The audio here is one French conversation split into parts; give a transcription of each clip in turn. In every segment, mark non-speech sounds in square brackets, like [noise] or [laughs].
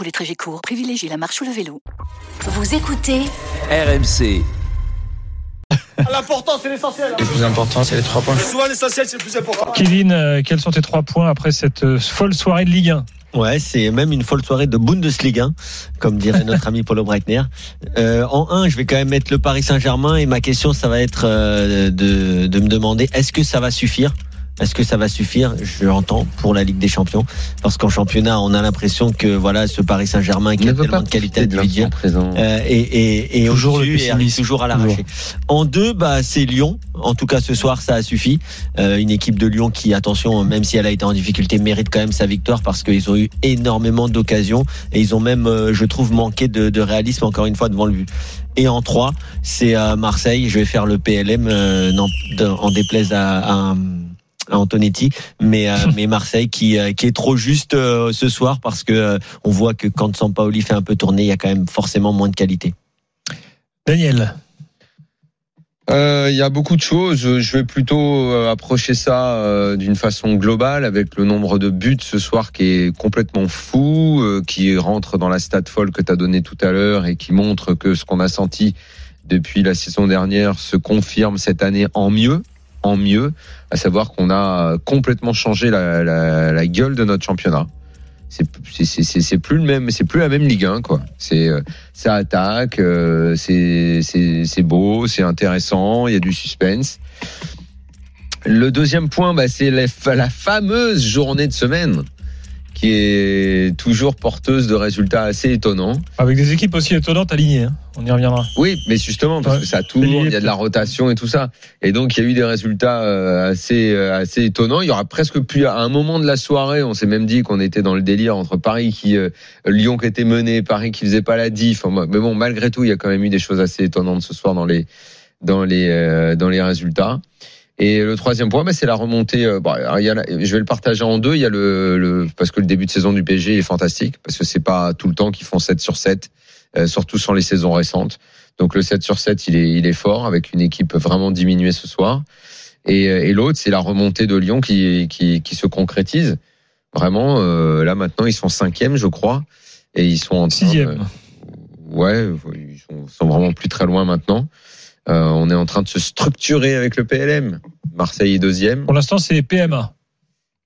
Pour les trajets courts, privilégiez la marche ou le vélo. Vous écoutez RMC. L'important, c'est l'essentiel. Le plus important, c'est les trois points. Souvent, l'essentiel, c'est le plus important. Kevin, euh, quels sont tes trois points après cette euh, folle soirée de Ligue 1 Ouais, c'est même une folle soirée de Bundesliga, comme dirait notre ami Paulo Breitner. Euh, en un, je vais quand même mettre le Paris Saint-Germain et ma question, ça va être euh, de, de me demander est-ce que ça va suffire? Est-ce que ça va suffire? Je l'entends pour la Ligue des Champions, parce qu'en championnat, on a l'impression que voilà, ce Paris Saint-Germain qui a tellement de qualité individuelle euh, et, et, et Toujours et arrive toujours à l'arracher. En deux, bah c'est Lyon. En tout cas, ce soir, ça a suffi. Euh, une équipe de Lyon qui, attention, même si elle a été en difficulté, mérite quand même sa victoire parce qu'ils ont eu énormément d'occasions et ils ont même, euh, je trouve, manqué de, de réalisme encore une fois devant le but. Et en trois, c'est à Marseille. Je vais faire le PLM, euh, non, en déplaise à, à Antonetti, mais, euh, [laughs] mais Marseille qui, euh, qui est trop juste euh, ce soir parce que euh, on voit que quand Sampaoli fait un peu tourner, il y a quand même forcément moins de qualité. Daniel Euh, Il y a beaucoup de choses. Je vais plutôt approcher ça euh, d'une façon globale avec le nombre de buts ce soir qui est complètement fou, euh, qui rentre dans la stat folle que tu as donnée tout à l'heure et qui montre que ce qu'on a senti depuis la saison dernière se confirme cette année en mieux, en mieux, à savoir qu'on a complètement changé la, gueule de notre championnat. C'est plus le même, c'est plus la même Ligue 1 quoi. C'est euh, ça attaque, euh, c'est beau, c'est intéressant, il y a du suspense. Le deuxième point, bah, c'est la fameuse journée de semaine qui est toujours porteuse de résultats assez étonnants. Avec des équipes aussi étonnantes alignées, hein. on y reviendra. Oui, mais justement parce Ouais. que ça tourne, il y a de la rotation et tout ça, et donc il y a eu des résultats euh, assez euh, assez étonnants. Il y aura presque plus à un moment de la soirée, on s'est même dit qu'on était dans le délire entre Paris qui euh, Lyon qui était mené, Paris qui faisait pas la diff. Enfin, mais bon, malgré tout, il y a quand même eu des choses assez étonnantes ce soir dans les dans les euh, dans les résultats. Et le troisième point, bah, c'est la remontée. euh, bon, alors, il y a la- je vais le partager en deux. Il y a le, le parce que le début de saison du PSG est fantastique parce que c'est pas tout le temps qu'ils font 7 sur 7, euh, surtout sur les saisons récentes. Donc le 7 sur 7, il est il est fort avec une équipe vraiment diminuée ce soir. Et, euh, et l'autre, c'est la remontée de Lyon qui qui, qui se concrétise. Vraiment, euh, là maintenant, ils sont cinquième, je crois, et ils sont en train Sixième. Ouais, ils sont, sont vraiment plus très loin maintenant. Euh, on est en train de se structurer avec le PLM. Marseille est deuxième. Pour l'instant, c'est PMA.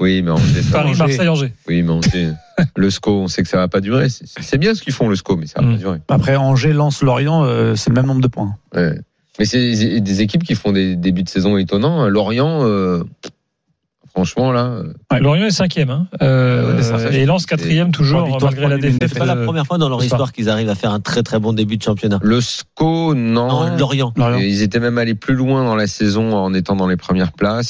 Oui, mais Angers, ça va. Paris, Marseille, Angers. Oui, mais Angers, [laughs] le SCO, on sait que ça va pas durer. C'est bien ce qu'ils font le SCO, mais ça va Mm. pas durer. Après, Angers, Lens, Lorient, euh, c'est le même nombre de points. Ouais. Mais c'est des équipes qui font des débuts de saison étonnants. Lorient, euh, franchement là, euh, Lorient est cinquième. Hein. Euh, Ouais, c'est ça, et Lens quatrième toujours, malgré la défaite. C'est pas la euh, première fois dans leur histoire qu'ils arrivent à faire un très très bon début de championnat. le SCO, non. Non, Lorient. Ils étaient même allés plus loin dans la saison en étant dans les premières places.